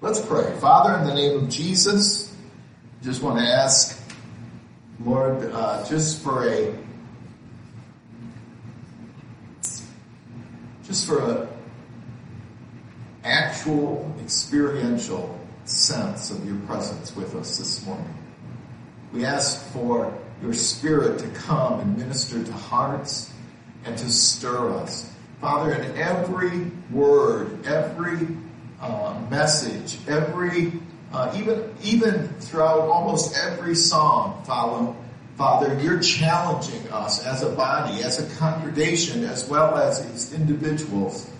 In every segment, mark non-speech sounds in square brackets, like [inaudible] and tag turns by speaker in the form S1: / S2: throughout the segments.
S1: Let's pray. Father, in the name of Jesus, just want to ask, Lord, uh, just for a just for a actual experiential sense of your presence with us this morning. We ask for your spirit to come and minister to hearts and to stir us. Father, in every word, every uh, message, every uh, even even throughout almost every Father, Father, you're challenging us as a body, as a congregation, as well as as individuals,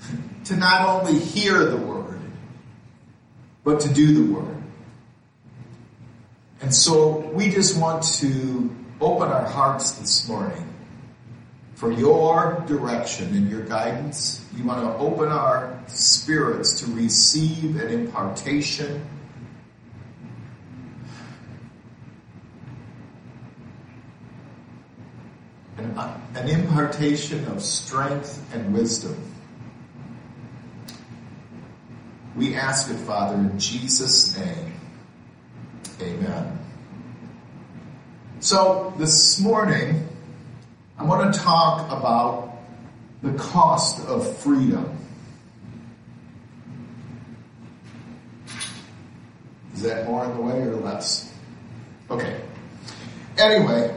S1: [laughs] to not only hear the word, but to do the word. And so we just want to open our hearts this morning for your direction and your guidance. You want to open our spirits to receive an impartation. An, an impartation of strength and wisdom. We ask it, Father, in Jesus' name. Amen. So this morning, I want to talk about the cost of freedom. Is that more in the way or less? Okay. Anyway,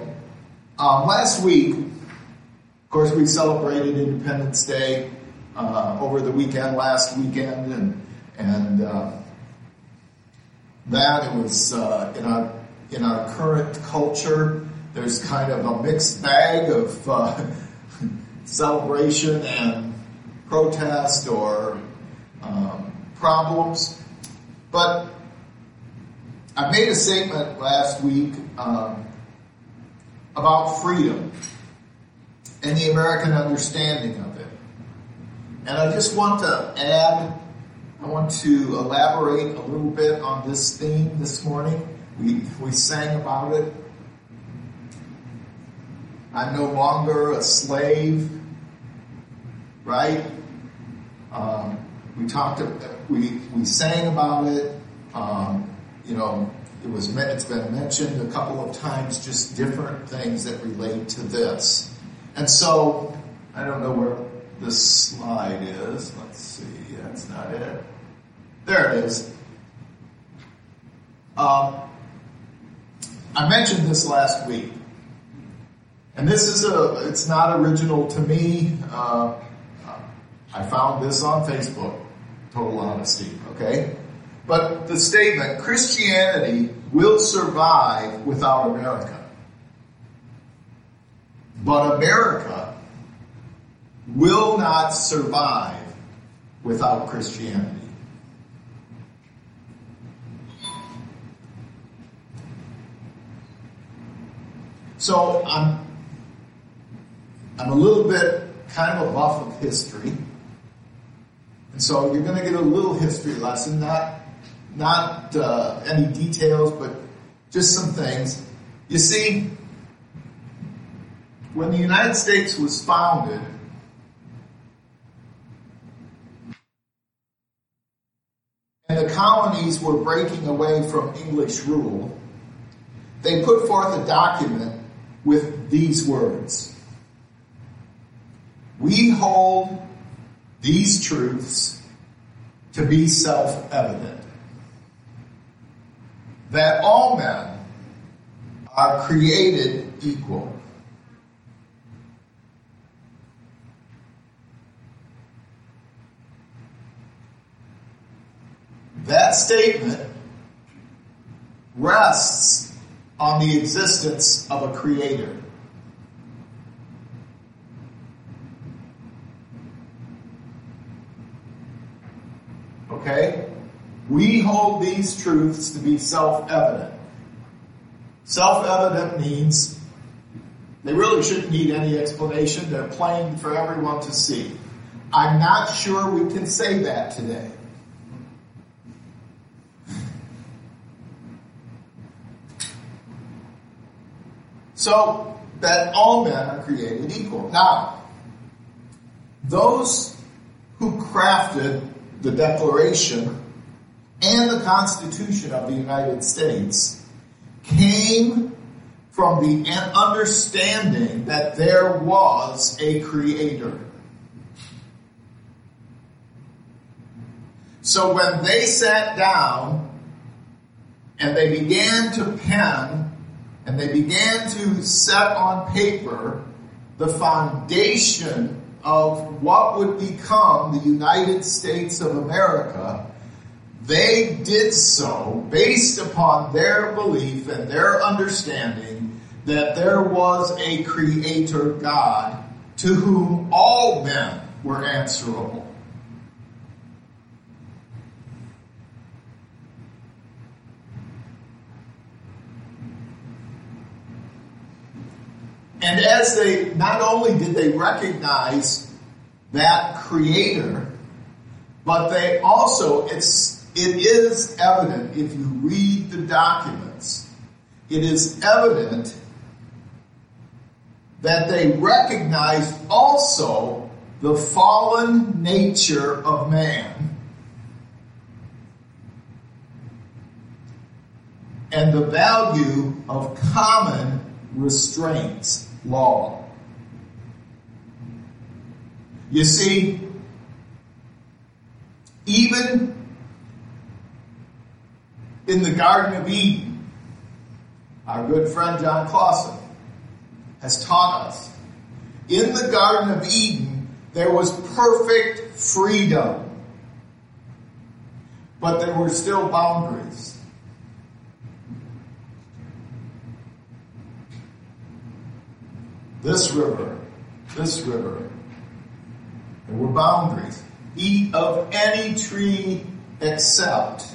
S1: um, last week, of course, we celebrated Independence Day uh, over the weekend, last weekend, and and uh, that. It was uh, in our in our current culture. There's kind of a mixed bag of uh, [laughs] celebration and protest or um, problems. But I made a statement last week um, about freedom and the American understanding of it. And I just want to add I want to elaborate a little bit on this theme this morning. We, we sang about it. I'm no longer a slave, right? Um, we talked, we, we sang about it. Um, you know, it was, it's been mentioned a couple of times, just different things that relate to this. And so, I don't know where this slide is. Let's see. That's not it. There it is. Um, I mentioned this last week. And this is a, it's not original to me. Uh, I found this on Facebook. Total honesty, okay? But the statement, Christianity will survive without America. But America will not survive without Christianity. So I'm I'm a little bit kind of a buff of history. And so you're going to get a little history lesson, not not uh, any details, but just some things. You see, when the United States was founded, and the colonies were breaking away from English rule, they put forth a document with these words. We hold these truths to be self-evident. That all men are created equal. That statement rests on the existence of a creator. Okay? We hold these truths to be self-evident. Self-evident means they really shouldn't need any explanation. They're plain for everyone to see. I'm not sure we can say that today. So that all men are created equal. Now, those who crafted the Declaration and the Constitution of the United States came from the understanding that there was a creator. So when they sat down and they began to pen and they began to set on paper the foundation of what would become the United States of America, they did so based upon their belief and their understanding that there was a creator God to whom all men were answerable. And as they, not only did they recognize that creator, but they also, it's, it is evident if you read the documents, it is evident that they recognized also the fallen nature of man and the value of common restraints law. You see, even in the Garden of Eden, our good friend John Clausen has taught us, in the Garden of Eden, there was perfect freedom. But there were still boundaries. This river, this river. There were boundaries. Eat of any tree except.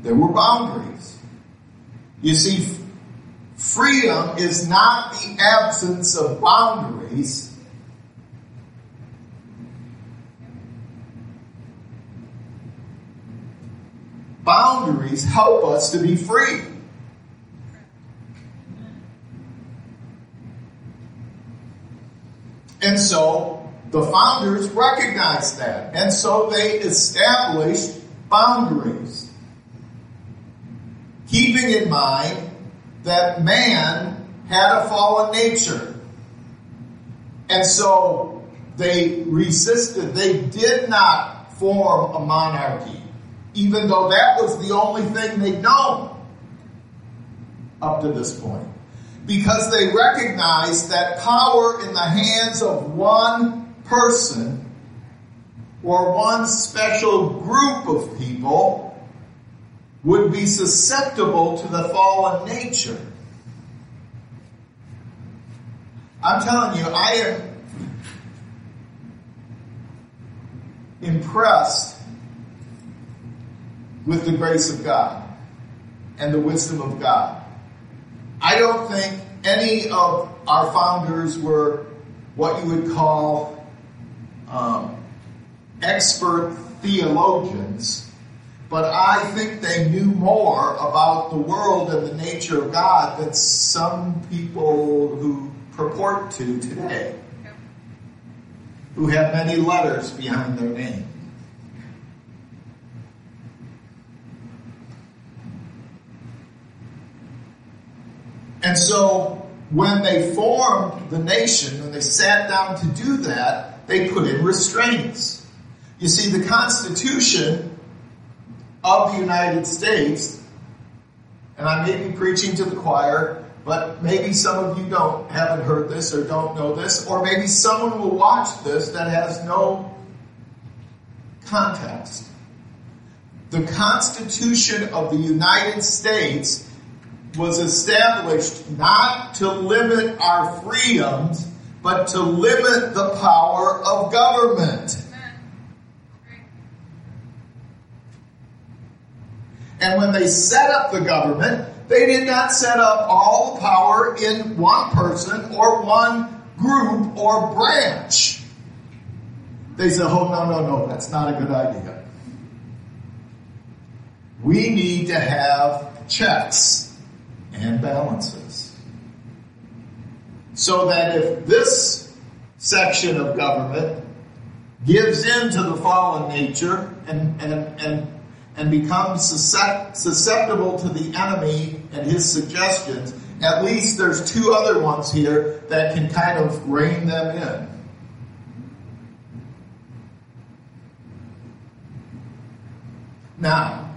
S1: There were boundaries. You see, freedom is not the absence of boundaries. Boundaries help us to be free. And so the founders recognized that. And so they established boundaries. Keeping in mind that man had a fallen nature. And so they resisted. They did not form a monarchy, even though that was the only thing they'd known up to this point because they recognized that power in the hands of one person or one special group of people would be susceptible to the fallen nature. I'm telling you, I am impressed with the grace of God and the wisdom of God. I don't think any of our founders were what you would call um, expert theologians, but I think they knew more about the world and the nature of God than some people who purport to today, who have many letters behind their name. And so when they formed the nation, when they sat down to do that, they put in restraints. You see, the Constitution of the United States, and I may be preaching to the choir, but maybe some of you don't haven't heard this or don't know this, or maybe someone will watch this that has no context. The Constitution of the United States was established not to limit our freedoms, but to limit the power of government. And when they set up the government, they did not set up all the power in one person or one group or branch. They said, oh, no, no, no, that's not a good idea. We need to have checks and balances. So that if this section of government gives in to the fallen nature and, and, and, and becomes susceptible to the enemy and his suggestions, at least there's two other ones here that can kind of rein them in. Now,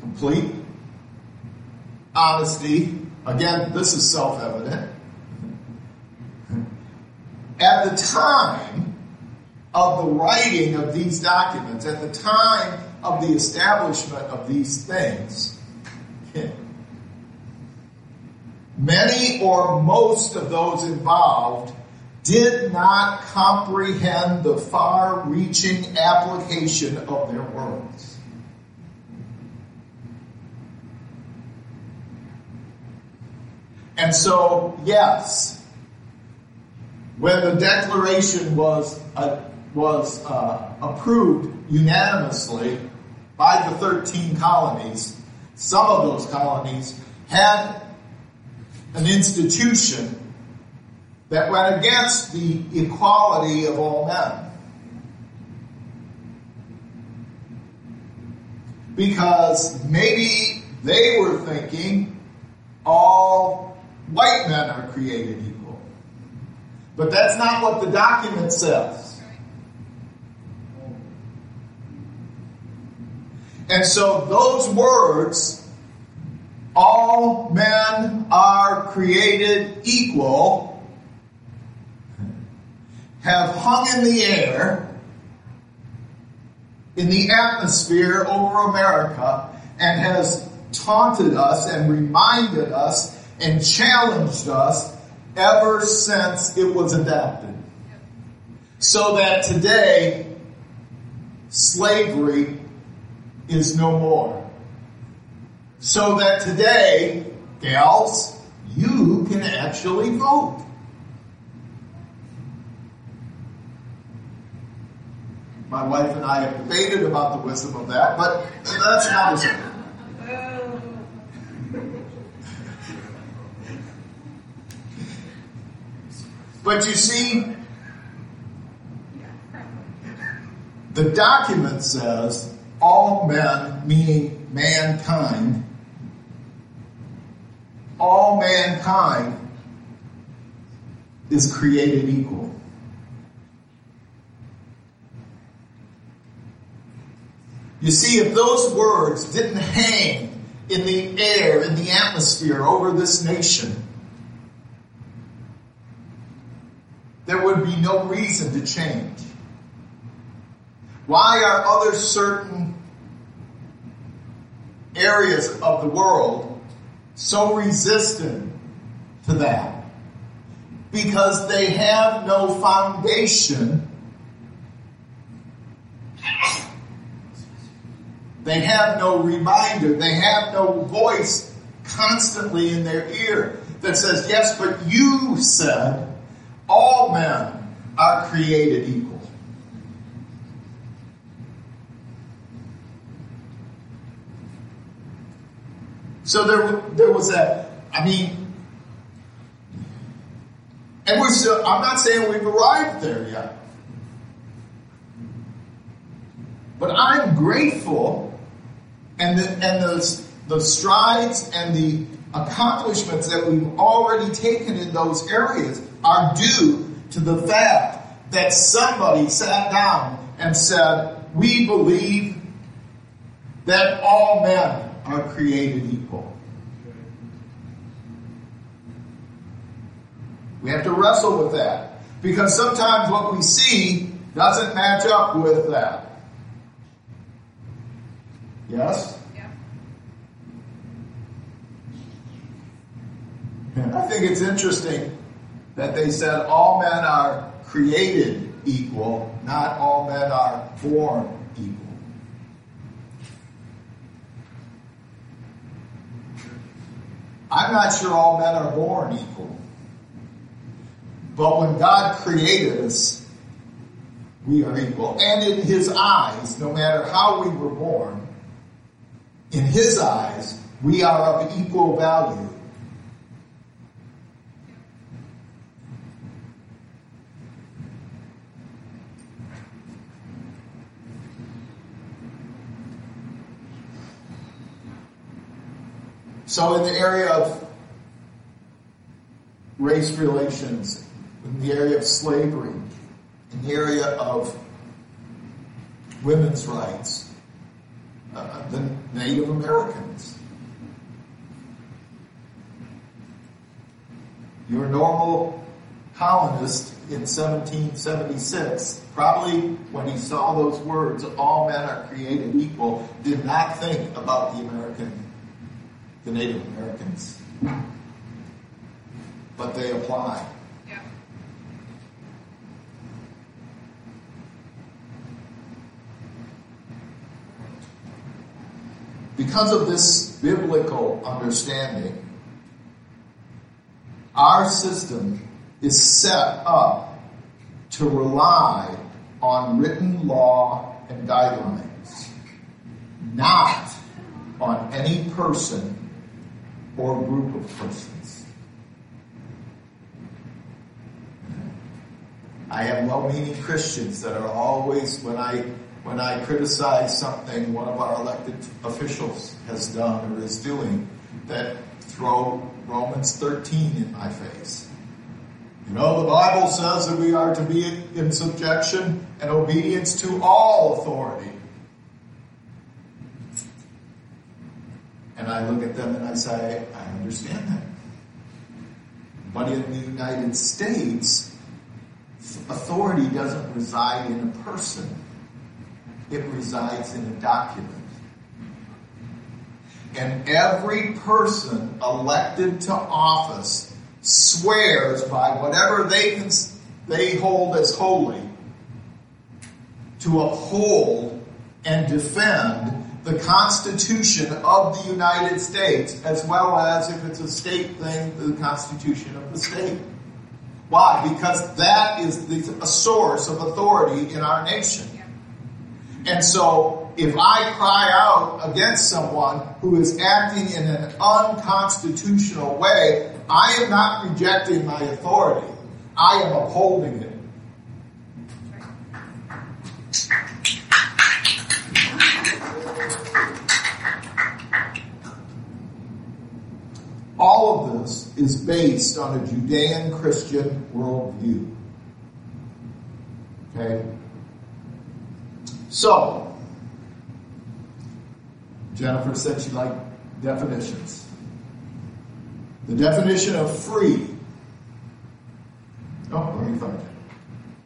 S1: complete honesty. Again, this is self evident. At the time of the writing of these documents, at the time of the establishment of these things, many or most of those involved did not comprehend the far reaching application of their words. And so, yes, when the declaration was, uh, was uh, approved unanimously by the 13 colonies, some of those colonies had an institution that went against the equality of all men. Because maybe they were thinking all white men are created equal. But that's not what the document says. And so those words, all men are created equal, have hung in the air, in the atmosphere over America, and has taunted us and reminded us and challenged us ever since it was adopted. So that today, slavery is no more. So that today, gals, you can actually vote. My wife and I have debated about the wisdom of that, but that's not as But you see, the document says all men, meaning mankind, all mankind is created equal. You see, if those words didn't hang in the air, in the atmosphere over this nation, there would be no reason to change. Why are other certain areas of the world so resistant to that? Because they have no foundation They have no reminder. They have no voice constantly in their ear that says, yes, but you said all men are created equal. So there, there was a, I mean, and we're still, I'm not saying we've arrived there yet. But I'm grateful and the, and the, the strides and the accomplishments that we've already taken in those areas are due to the fact that somebody sat down and said, we believe that all men are created equal. We have to wrestle with that because sometimes what we see doesn't match up with that. Yes? Yeah. I think it's interesting that they said all men are created equal, not all men are born equal. I'm not sure all men are born equal. But when God created us, we are equal. And in His eyes, no matter how we were born, in his eyes, we are of equal value. So, in the area of race relations, in the area of slavery, in the area of women's rights, uh, the Native Americans. Your normal colonist in 1776, probably when he saw those words, all men are created equal, did not think about the American, the Native Americans. But they apply. Because of this biblical understanding, our system is set up to rely on written law and guidelines, not on any person or group of persons. I have well-meaning Christians that are always, when I when I criticize something one of our elected officials has done or is doing, that throw Romans 13 in my face. You know, the Bible says that we are to be in subjection and obedience to all authority. And I look at them and I say, I understand that. But in the United States, authority doesn't reside in a person it resides in a document. And every person elected to office swears by whatever they, can, they hold as holy to uphold and defend the Constitution of the United States, as well as, if it's a state thing, the Constitution of the state. Why? Because that is the, a source of authority in our nation. And so if I cry out against someone who is acting in an unconstitutional way, I am not rejecting my authority. I am upholding it. All of this is based on a Judean Christian worldview. Okay? So, Jennifer said she liked definitions. The definition of free. Oh, let me find it.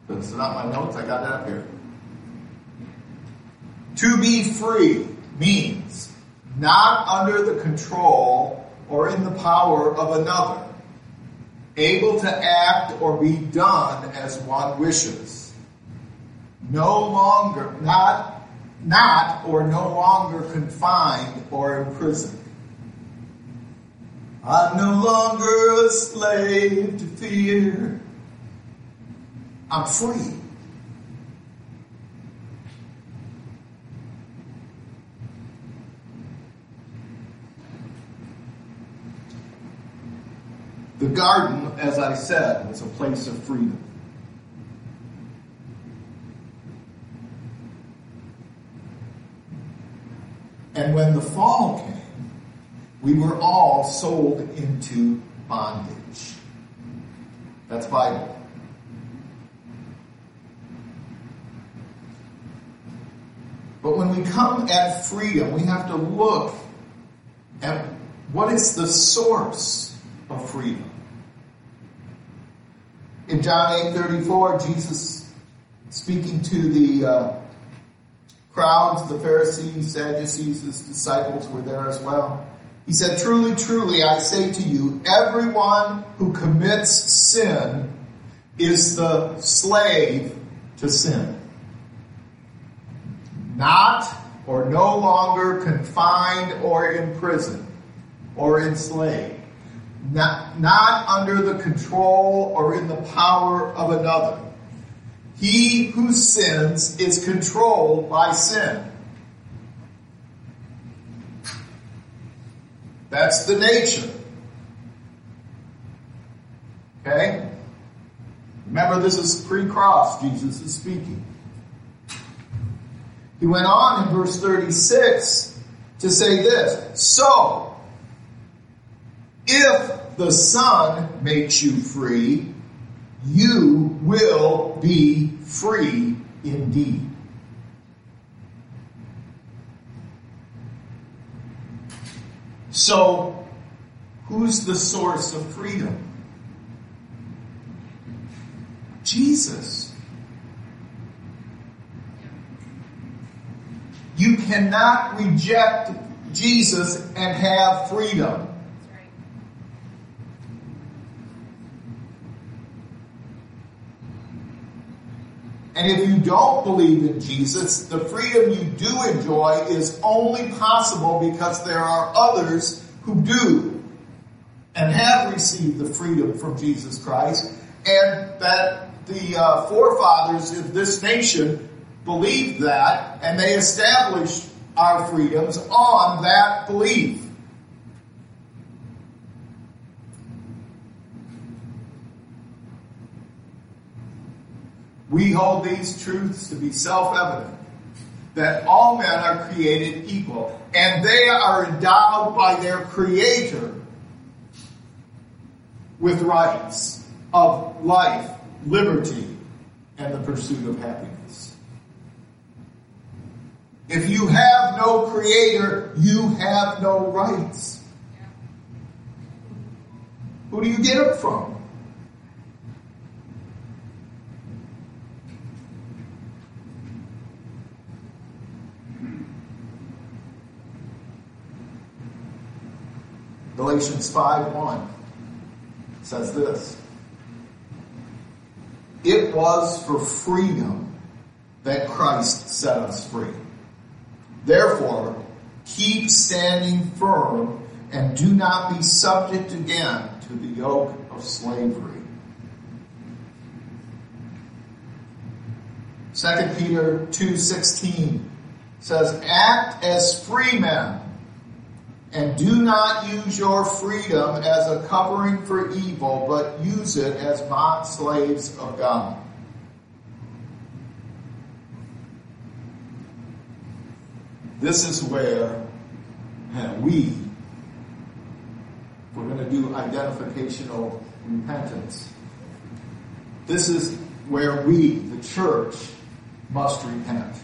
S1: That's not my notes. I got that up here. To be free means not under the control or in the power of another, able to act or be done as one wishes no longer, not, not or no longer confined or imprisoned. I'm no longer a slave to fear. I'm free. The garden, as I said, was a place of freedom. And when the fall came, we were all sold into bondage. That's Bible. But when we come at freedom, we have to look at what is the source of freedom. In John 8 34, Jesus speaking to the uh, crowds, the Pharisees, Sadducees, his disciples were there as well. He said, Truly, truly, I say to you, everyone who commits sin is the slave to sin. Not or no longer confined or imprisoned or enslaved. Not, not under the control or in the power of another he who sins is controlled by sin. That's the nature. Okay? Remember, this is pre cross, Jesus is speaking. He went on in verse 36 to say this So, If the Son makes you free, you will be free indeed. So, who's the source of freedom? Jesus. You cannot reject Jesus and have freedom. And if you don't believe in Jesus, the freedom you do enjoy is only possible because there are others who do and have received the freedom from Jesus Christ, and that the uh, forefathers of this nation believed that, and they established our freedoms on that belief. We hold these truths to be self-evident that all men are created equal and they are endowed by their creator with rights of life, liberty, and the pursuit of happiness. If you have no creator, you have no rights. Who do you get them from? Galatians 5 1 says this It was for freedom that Christ set us free. Therefore, keep standing firm and do not be subject again to the yoke of slavery. 2 Peter 2:16 says act as free men and do not use your freedom as a covering for evil, but use it as bond slaves of God. This is where we, we're going to do identificational repentance. This is where we, the church, must repent.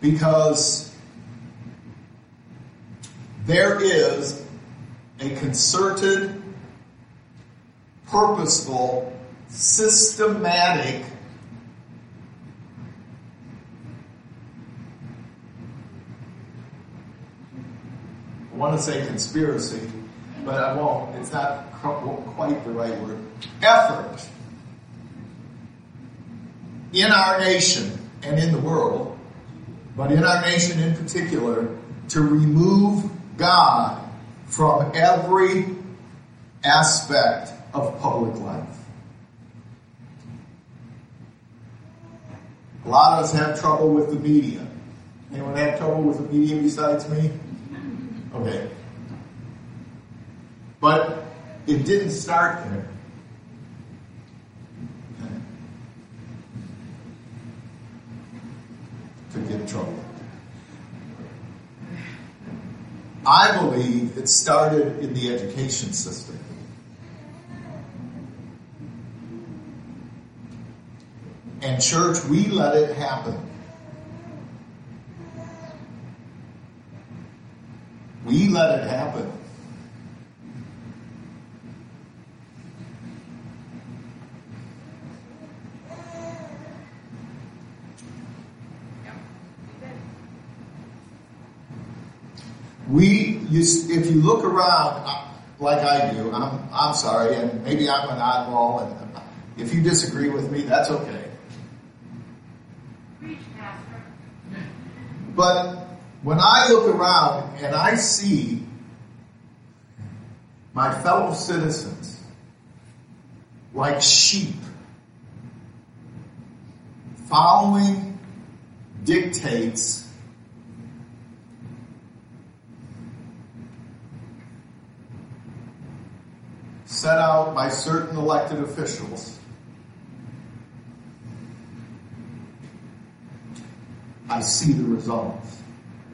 S1: Because there is a concerted, purposeful, systematic I want to say conspiracy, but I won't. It's not quite the right word. Effort in our nation and in the world, but in our nation in particular, to remove God from every aspect of public life. A lot of us have trouble with the media. Anyone have trouble with the media besides me? Okay. But it didn't start there. To get trouble. I believe it started in the education system. And church, we let it happen. We let it happen. We, you, if you look around, uh, like I do, I'm, I'm sorry, and maybe I'm an oddball, and if you disagree with me, that's okay. But when I look around and I see my fellow citizens like sheep following dictates set out by certain elected officials. I see the results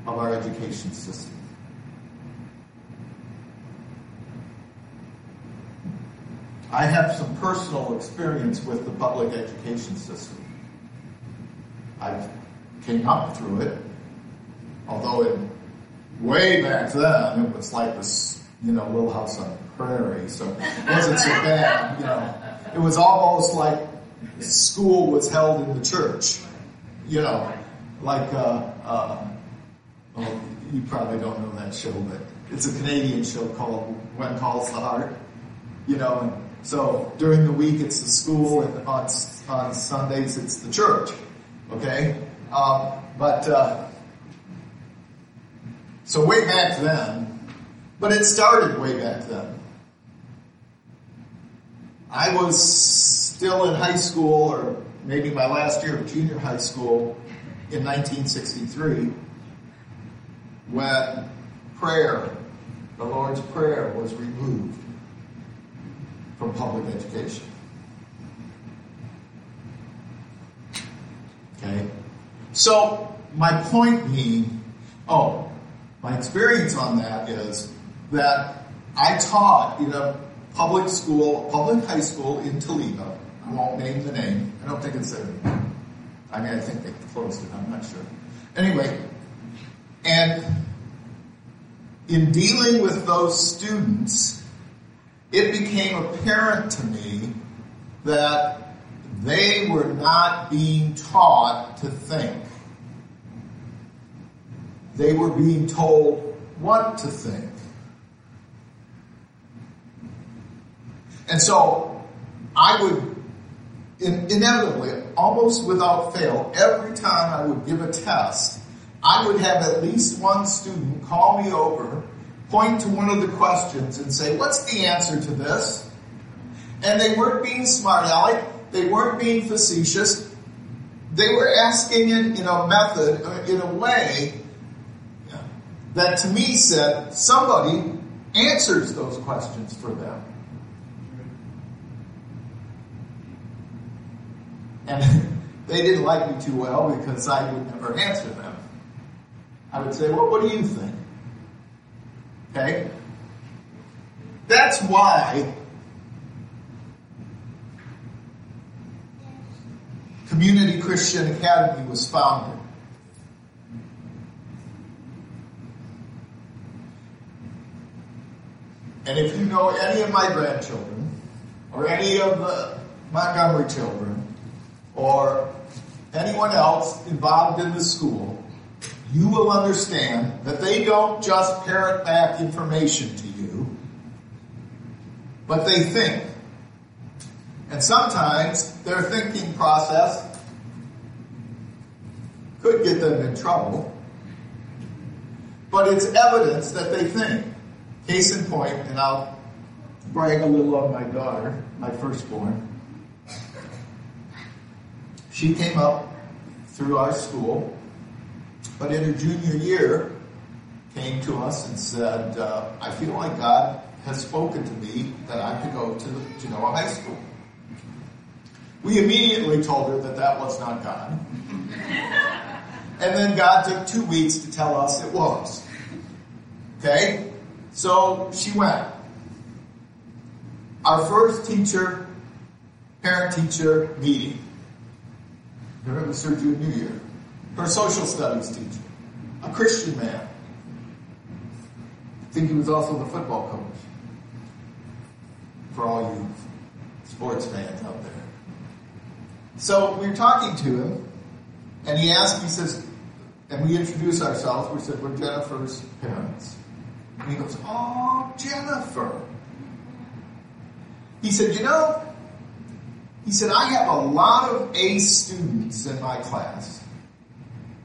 S1: of our education system. I have some personal experience with the public education system. I came up through it, although it, way back then it was like this, you know, little house on Prairie, so it wasn't so bad. You know, it was almost like school was held in the church. You know, like uh, uh, well, you probably don't know that show, but it's a Canadian show called When Calls the Heart. You know, and so during the week it's the school, and on on Sundays it's the church. Okay, um, but uh, so way back then, but it started way back then. I was still in high school, or maybe my last year of junior high school in 1963, when prayer, the Lord's Prayer, was removed from public education. Okay? So, my point being, oh, my experience on that is that I taught in a public school, public high school in Toledo. I won't name the name. I don't think it's there. I mean, I think they closed it. I'm not sure. Anyway, and in dealing with those students, it became apparent to me that they were not being taught to think. They were being told what to think. And so I would inevitably, almost without fail, every time I would give a test, I would have at least one student call me over, point to one of the questions and say, what's the answer to this? And they weren't being smart aleck. They weren't being facetious. They were asking it in a method, uh, in a way that to me said somebody answers those questions for them. And [laughs] they didn't like me too well because I would never answer them. I would say, well, what do you think? Okay? That's why Community Christian Academy was founded. And if you know any of my grandchildren, or any of the Montgomery children, or anyone else involved in the school, you will understand that they don't just parrot back information to you, but they think. And sometimes their thinking process could get them in trouble, but it's evidence that they think. Case in point, and I'll brag a little on my daughter, my firstborn. She came up through our school, but in her junior year, came to us and said, uh, I feel like God has spoken to me that I'm to go to the Genoa High School. We immediately told her that that was not God. [laughs] and then God took two weeks to tell us it was. Okay? So she went. Our first teacher, parent teacher meeting was her junior year. Her social studies teacher, a Christian man. I think he was also the football coach. For all you sports fans out there. So we were talking to him, and he asked, he says, and we introduced ourselves. We said, we're Jennifer's parents. And he goes, Oh, Jennifer. He said, You know, he said, I have a lot of A students in my class,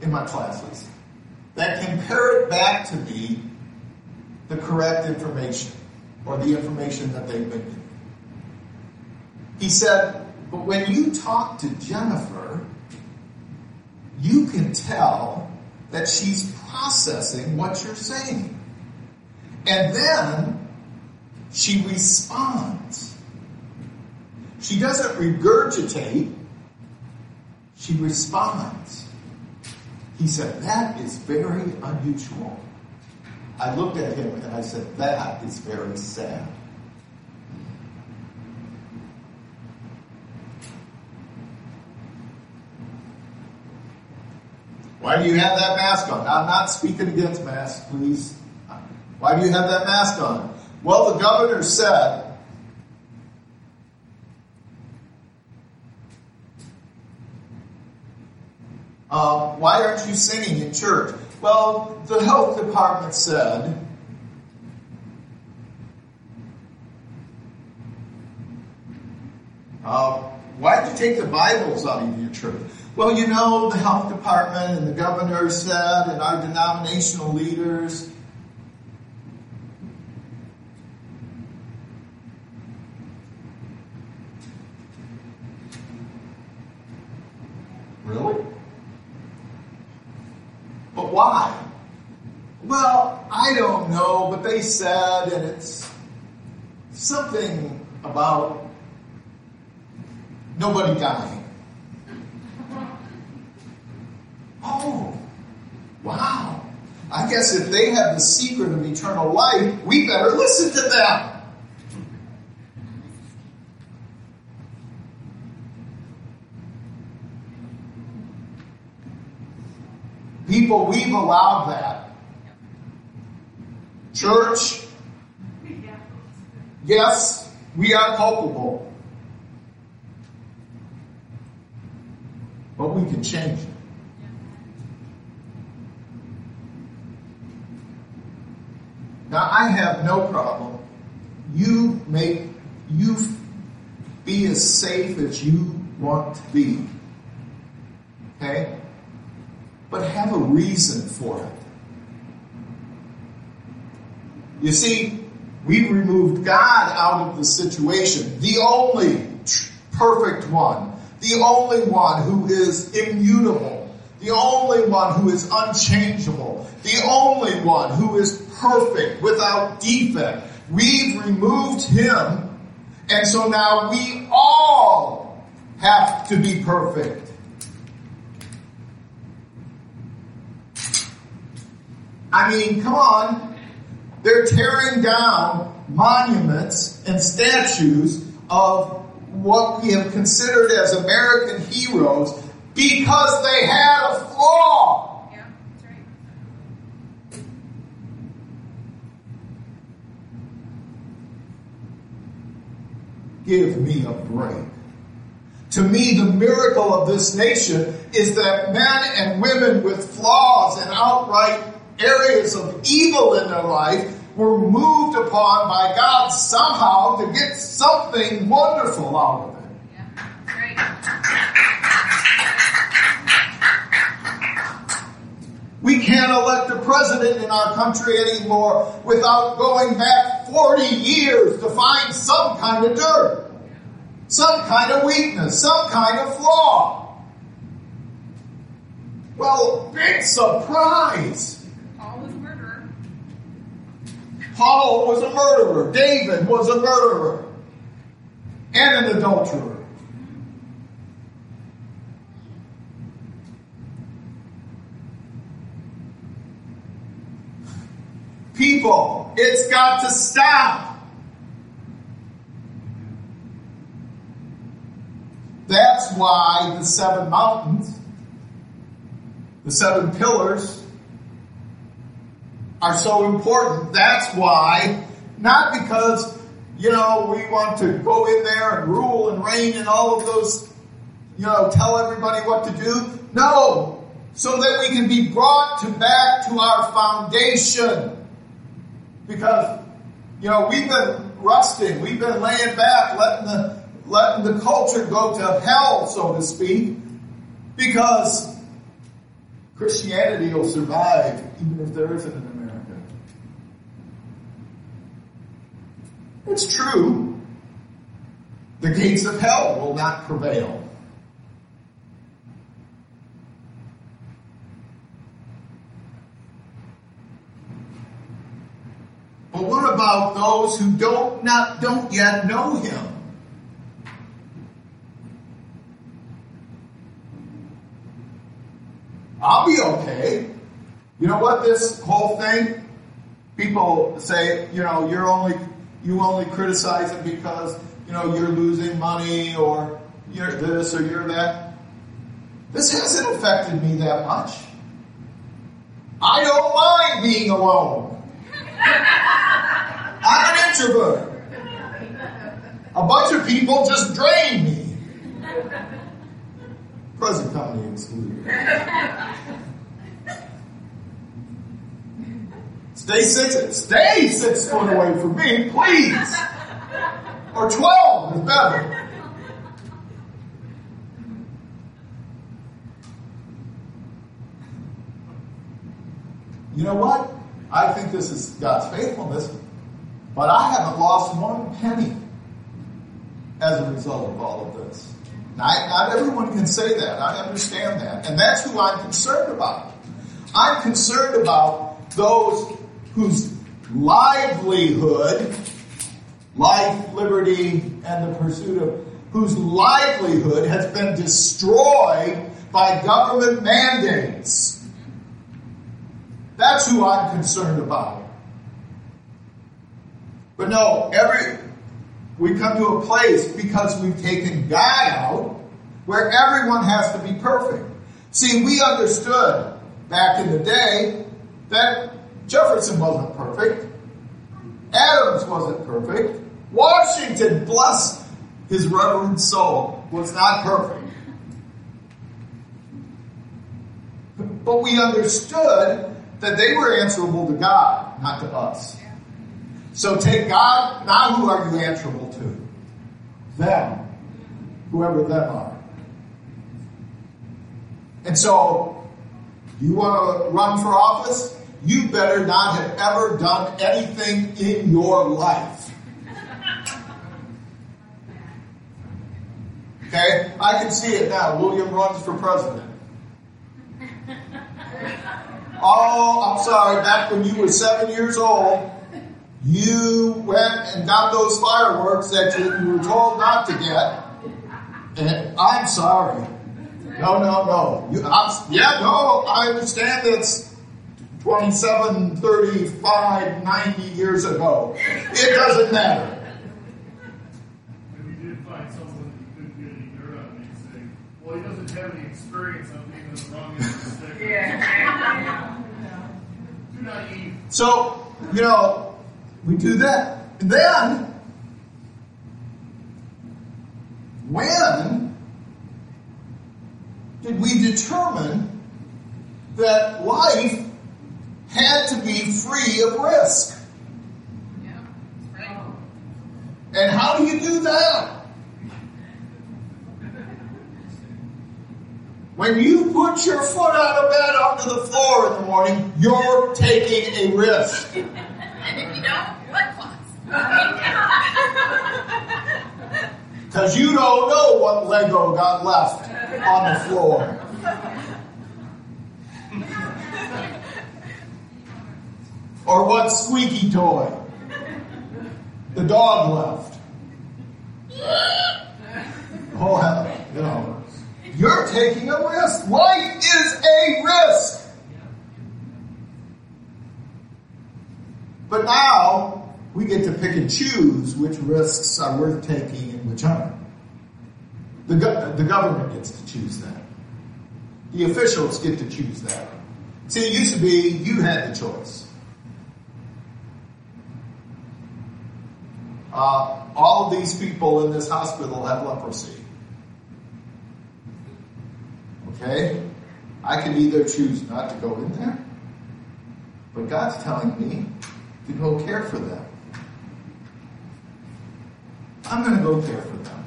S1: in my classes, that can parrot back to me the correct information or the information that they've been given. He said, but when you talk to Jennifer, you can tell that she's processing what you're saying. And then she responds. She doesn't regurgitate, she responds. He said, That is very unusual. I looked at him and I said, That is very sad. Why do you have that mask on? I'm not speaking against masks, please. Why do you have that mask on? Well, the governor said uh, why aren't you singing in church? Well, the health department said, uh, why did you take the Bibles out of your church? Well, you know, the health department and the governor said, and our denominational leaders. Why? Well, I don't know, but they said, and it's something about nobody dying. Oh, wow. I guess if they have the secret of eternal life, we better listen to them. People, we've allowed that. Church, yes, we are culpable. But we can change it. Now, I have no problem. You make, you be as safe as you want to be. Okay? But have a reason for it. You see, we removed God out of the situation, the only perfect one, the only one who is immutable, the only one who is unchangeable, the only one who is perfect, without defect. We've removed him, and so now we all have to be perfect. I mean, come on. They're tearing down monuments and statues of what we have considered as American heroes because they had a flaw. Give me a break. To me, the miracle of this nation is that men and women with flaws and outright areas of evil in their life were moved upon by God somehow to get something wonderful out of it. We can't elect a president in our country anymore without going back 40 years to find some kind of dirt, some kind of weakness, some kind of flaw. Well, big surprise.
S2: Paul was a murderer.
S1: Paul was a murderer. David was a murderer and an adulterer. People, it's got to stop. That's why the seven mountains, the seven pillars, are so important. That's why, not because, you know, we want to go in there and rule and reign and all of those, you know, tell everybody what to do. No, so that we can be brought to back to our foundation. Because, you know, we've been rusting, we've been laying back, letting the, letting the culture go to hell, so to speak, because Christianity will survive even if there isn't an America. It's true. The gates of hell will not prevail. But what about those who don't not don't yet know him? I'll be okay. You know what this whole thing? People say, you know, you're only you only criticize it because, you know, you're losing money or you're this or you're that. This hasn't affected me that much. I don't mind being alone. I'm an introvert. A bunch of people just drain me. Present company excluded. Stay six, stay six foot away from me, please. Or twelve is better. You know what? I think this is God's faithfulness, but I haven't lost one penny as a result of all of this. Not, not everyone can say that. I understand that. And that's who I'm concerned about. I'm concerned about those whose livelihood, life, liberty, and the pursuit of whose livelihood has been destroyed by government mandates. That's who I'm concerned about. But no, every we come to a place because we've taken God out where everyone has to be perfect. See, we understood back in the day that Jefferson wasn't perfect. Adams wasn't perfect. Washington, bless his reverend soul, was not perfect. But we understood that they were answerable to God, not to us. So take God, now who are you answerable to? Them. Whoever them are. And so, you want to run for office? You better not have ever done anything in your life. Okay? I can see it now. William runs for president. Oh, I'm sorry, back when you were seven years old, you went and got those fireworks that you, you were told not to get. And I'm sorry. No, no, no. You, yeah, no, I understand that's 27, 35, 90 years ago. It doesn't matter.
S2: If you did find someone that couldn't get any dirt on, you'd well, he doesn't have any experience on being the wrong end of the stick.
S3: Yeah.
S1: So, you know, we do that. And then, when did we determine that life had to be free of risk?
S3: Yeah. Right.
S1: And how do you do that? When you put your foot out of bed onto the floor in the morning, you're taking a risk. [laughs]
S3: And if you don't, what clots.
S1: Because you don't know what Lego got left on the floor. Or what squeaky toy the dog left. Oh, hell, you know. You're taking a risk. Life is a risk. But now we get to pick and choose which risks are worth taking and which aren't. The, go- the government gets to choose that. The officials get to choose that. See, it used to be you had the choice. Uh, all of these people in this hospital have leprosy. Okay? I can either choose not to go in there, but God's telling me to go care for them. I'm going to go care for them.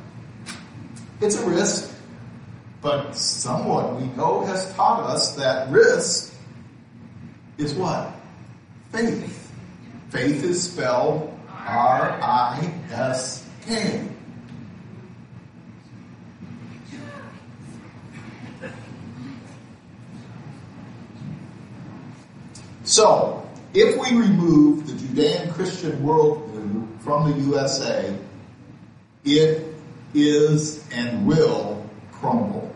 S1: It's a risk, but someone we know has taught us that risk is what? Faith. Faith is spelled R I S K. So, if we remove the Judeo Christian worldview from the USA, it is and will crumble.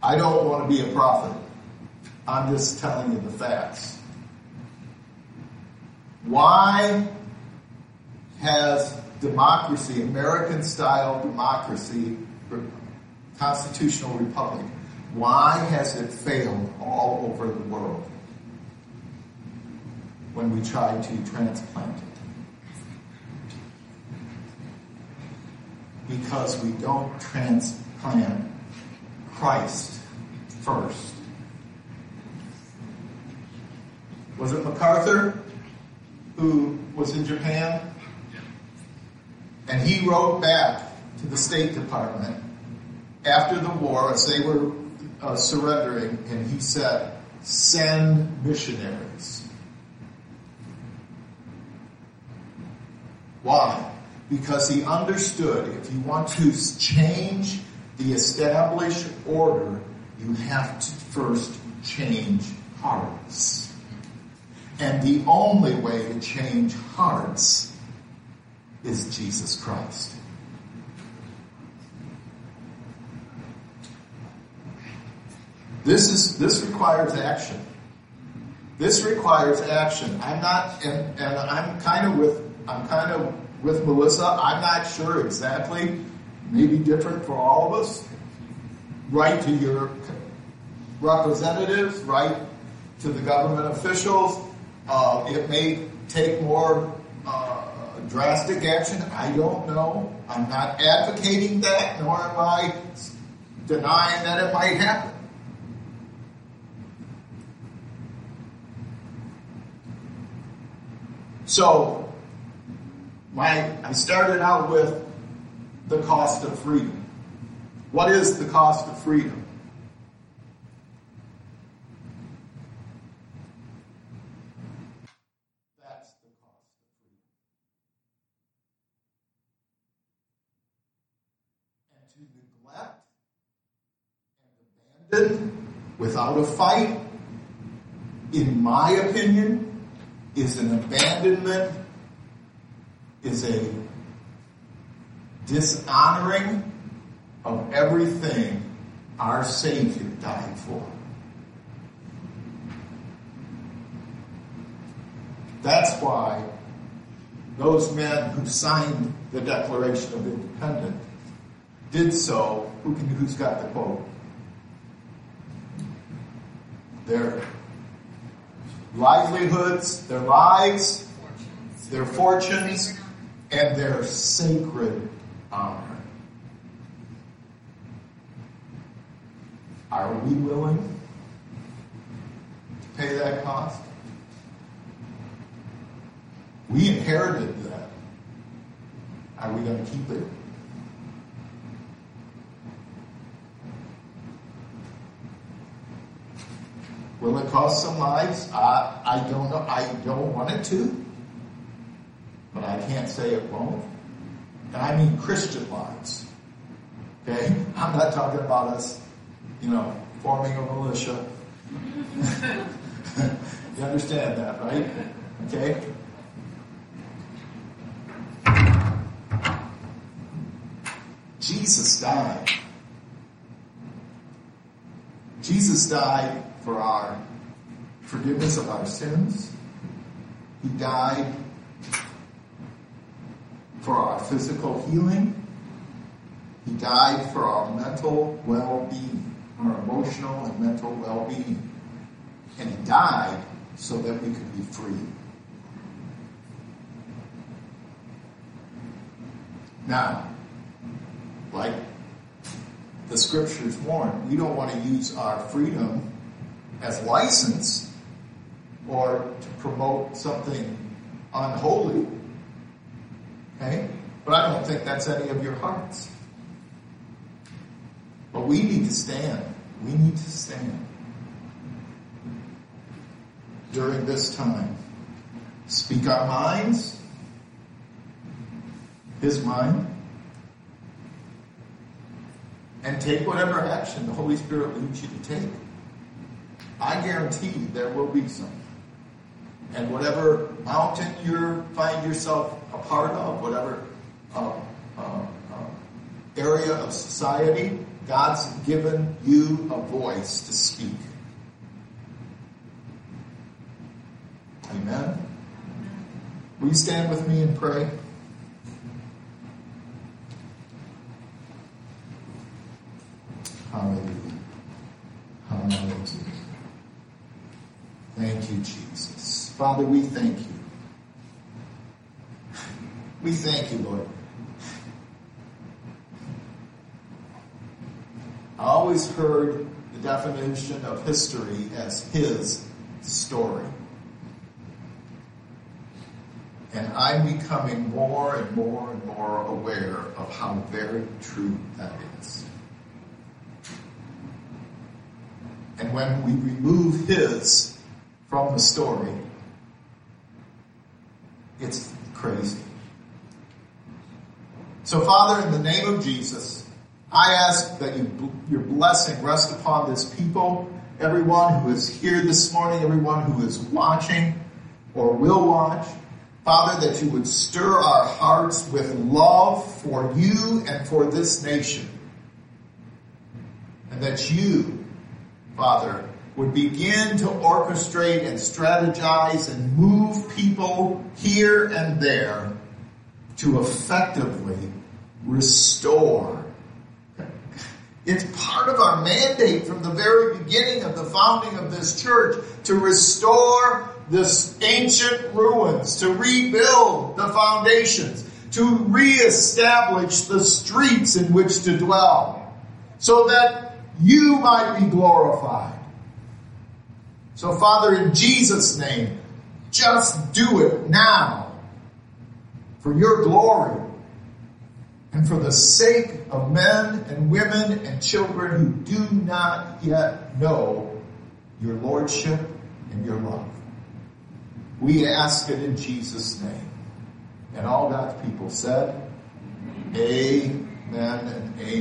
S1: I don't want to be a prophet. I'm just telling you the facts. Why has democracy, American style democracy, constitutional republic, Why has it failed all over the world when we try to transplant it? Because we don't transplant Christ first. Was it MacArthur who was in Japan? And he wrote back to the State Department after the war as they were uh, surrendering, and he said, Send missionaries. Why? Because he understood if you want to change the established order, you have to first change hearts. And the only way to change hearts is Jesus Christ. This is this requires action. This requires action. I'm not, and, and I'm kind of with I'm kind of with Melissa. I'm not sure exactly. Maybe different for all of us. Write to your representatives. Write to the government officials. Uh, it may take more uh, drastic action. I don't know. I'm not advocating that, nor am I denying that it might happen. So, my, I started out with the cost of freedom. What is the cost of freedom? That's the cost of freedom. And to neglect and abandon without a fight, in my opinion, is an abandonment, is a dishonoring of everything our Savior died for. That's why those men who signed the Declaration of Independence did so. Who can, who's got the quote? Their livelihoods, their lives, their fortunes, and their sacred honor. Are we willing to pay that cost? We inherited that. Are we going to keep it? Will it cost some lives? I, I don't know. I don't want it to, but I can't say it won't. And I mean Christian lives. Okay? I'm not talking about us, you know, forming a militia. [laughs] you understand that, right? Okay? Jesus died. Jesus died for our forgiveness of our sins. He died for our physical healing. He died for our mental well-being, our emotional and mental well-being. And he died so that we could be free. Now, like the scriptures warn, we don't want to use our freedom as license or to promote something unholy. Okay? But I don't think that's any of your hearts. But we need to stand. We need to stand during this time. Speak our minds, His mind, and take whatever action the Holy Spirit leads you to take. I guarantee there will be some. And whatever mountain you find yourself a part of, whatever uh, uh, uh, area of society, God's given you a voice to speak. Amen. Will you stand with me and pray? Hallelujah. melody. Thank you, Jesus. Father, we thank you. We thank you, Lord. I always heard the definition of history as his story. And I'm becoming more and more and more aware of how very true that is. And when we remove his from the story, it's crazy. So, Father, in the name of Jesus, I ask that you, your blessing rest upon this people, everyone who is here this morning, everyone who is watching or will watch. Father, that you would stir our hearts with love for you and for this nation. And that you, Father, would begin to orchestrate and strategize and move people here and there to effectively restore. It's part of our mandate from the very beginning of the founding of this church to restore this ancient ruins, to rebuild the foundations, to reestablish the streets in which to dwell, so that you might be glorified. So, Father, in Jesus' name, just do it now for your glory and for the sake of men and women and children who do not yet know your lordship and your love. We ask it in Jesus' name. And all God's people said, Amen and amen.